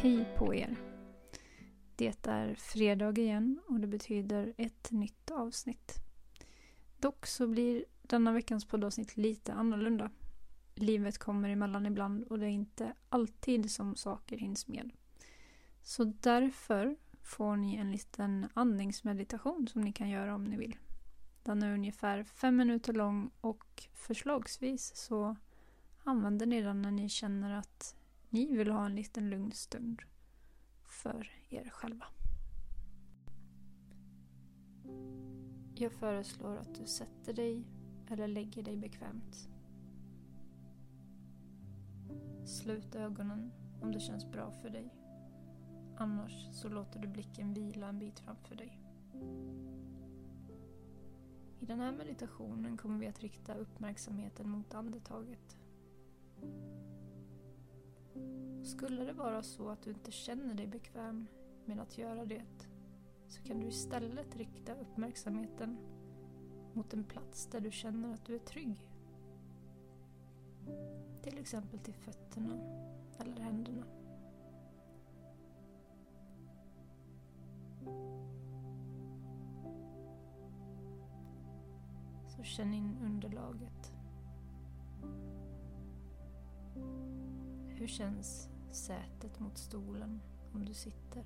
Hej på er! Det är fredag igen och det betyder ett nytt avsnitt. Dock så blir denna veckans poddavsnitt lite annorlunda. Livet kommer emellan ibland och det är inte alltid som saker hinns med. Så därför får ni en liten andningsmeditation som ni kan göra om ni vill. Den är ungefär fem minuter lång och förslagsvis så använder ni den när ni känner att ni vill ha en liten lugn stund för er själva. Jag föreslår att du sätter dig eller lägger dig bekvämt. Slut ögonen om det känns bra för dig. Annars så låter du blicken vila en bit framför dig. I den här meditationen kommer vi att rikta uppmärksamheten mot andetaget. Skulle det vara så att du inte känner dig bekväm med att göra det så kan du istället rikta uppmärksamheten mot en plats där du känner att du är trygg. Till exempel till fötterna eller händerna. Så känn in underlaget. Hur känns sätet mot stolen om du sitter?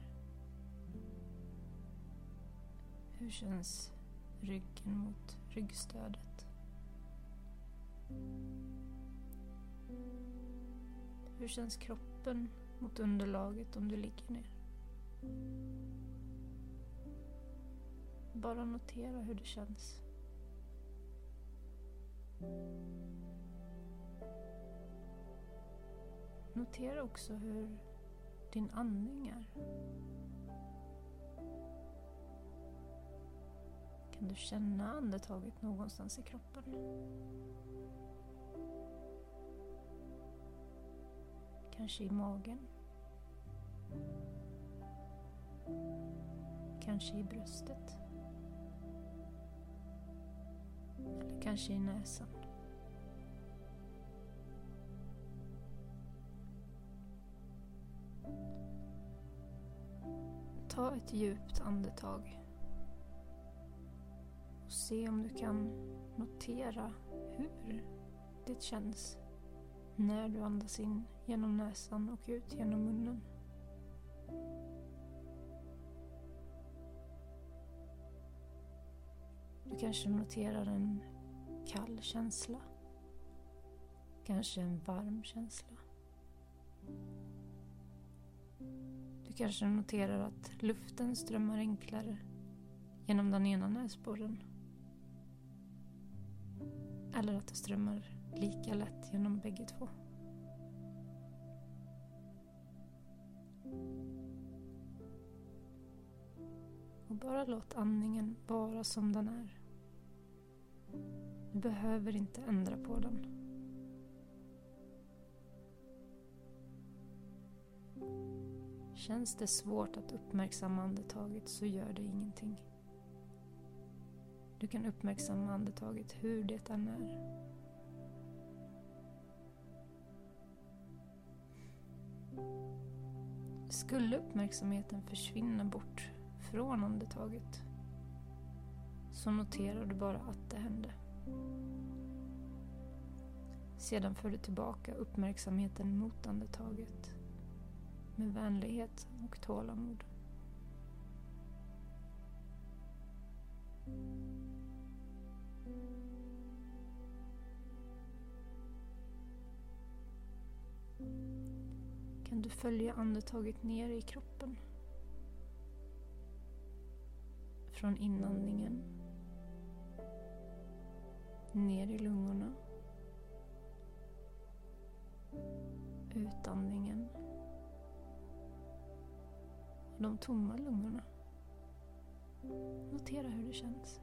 Hur känns ryggen mot ryggstödet? Hur känns kroppen mot underlaget om du ligger ner? Bara notera hur det känns. Notera också hur din andning är. Kan du känna andetaget någonstans i kroppen? Kanske i magen? Kanske i bröstet? Eller kanske i näsan? Ta ett djupt andetag och se om du kan notera hur det känns när du andas in genom näsan och ut genom munnen. Du kanske noterar en kall känsla. Kanske en varm känsla. Du kanske noterar att luften strömmar enklare genom den ena näsborren. Eller att det strömmar lika lätt genom bägge två. Och bara låt andningen vara som den är. Du behöver inte ändra på den. Känns det svårt att uppmärksamma andetaget så gör det ingenting. Du kan uppmärksamma andetaget hur det än är. Skulle uppmärksamheten försvinna bort från andetaget så noterar du bara att det hände. Sedan för du tillbaka uppmärksamheten mot andetaget med vänlighet och tålamod. Kan du följa andetaget ner i kroppen? Från inandningen ner i lungorna utandningen de tomma lungorna. Notera hur det känns.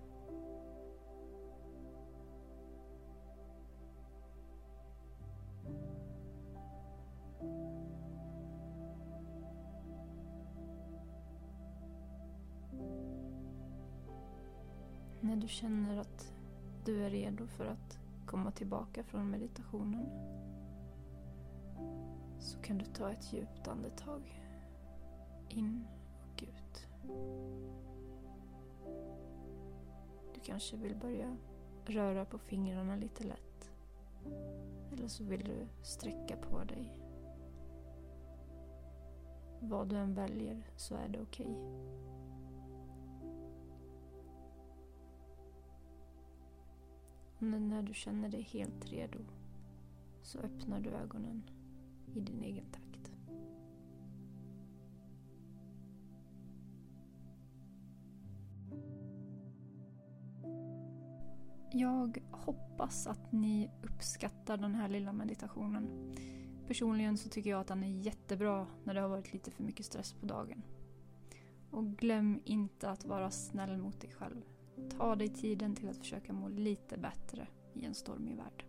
När du känner att du är redo för att komma tillbaka från meditationen så kan du ta ett djupt andetag in och ut. Du kanske vill börja röra på fingrarna lite lätt. Eller så vill du sträcka på dig. Vad du än väljer så är det okej. Okay. Men när du känner dig helt redo så öppnar du ögonen i din egen takt. Jag hoppas att ni uppskattar den här lilla meditationen. Personligen så tycker jag att den är jättebra när det har varit lite för mycket stress på dagen. Och glöm inte att vara snäll mot dig själv. Ta dig tiden till att försöka må lite bättre i en stormig värld.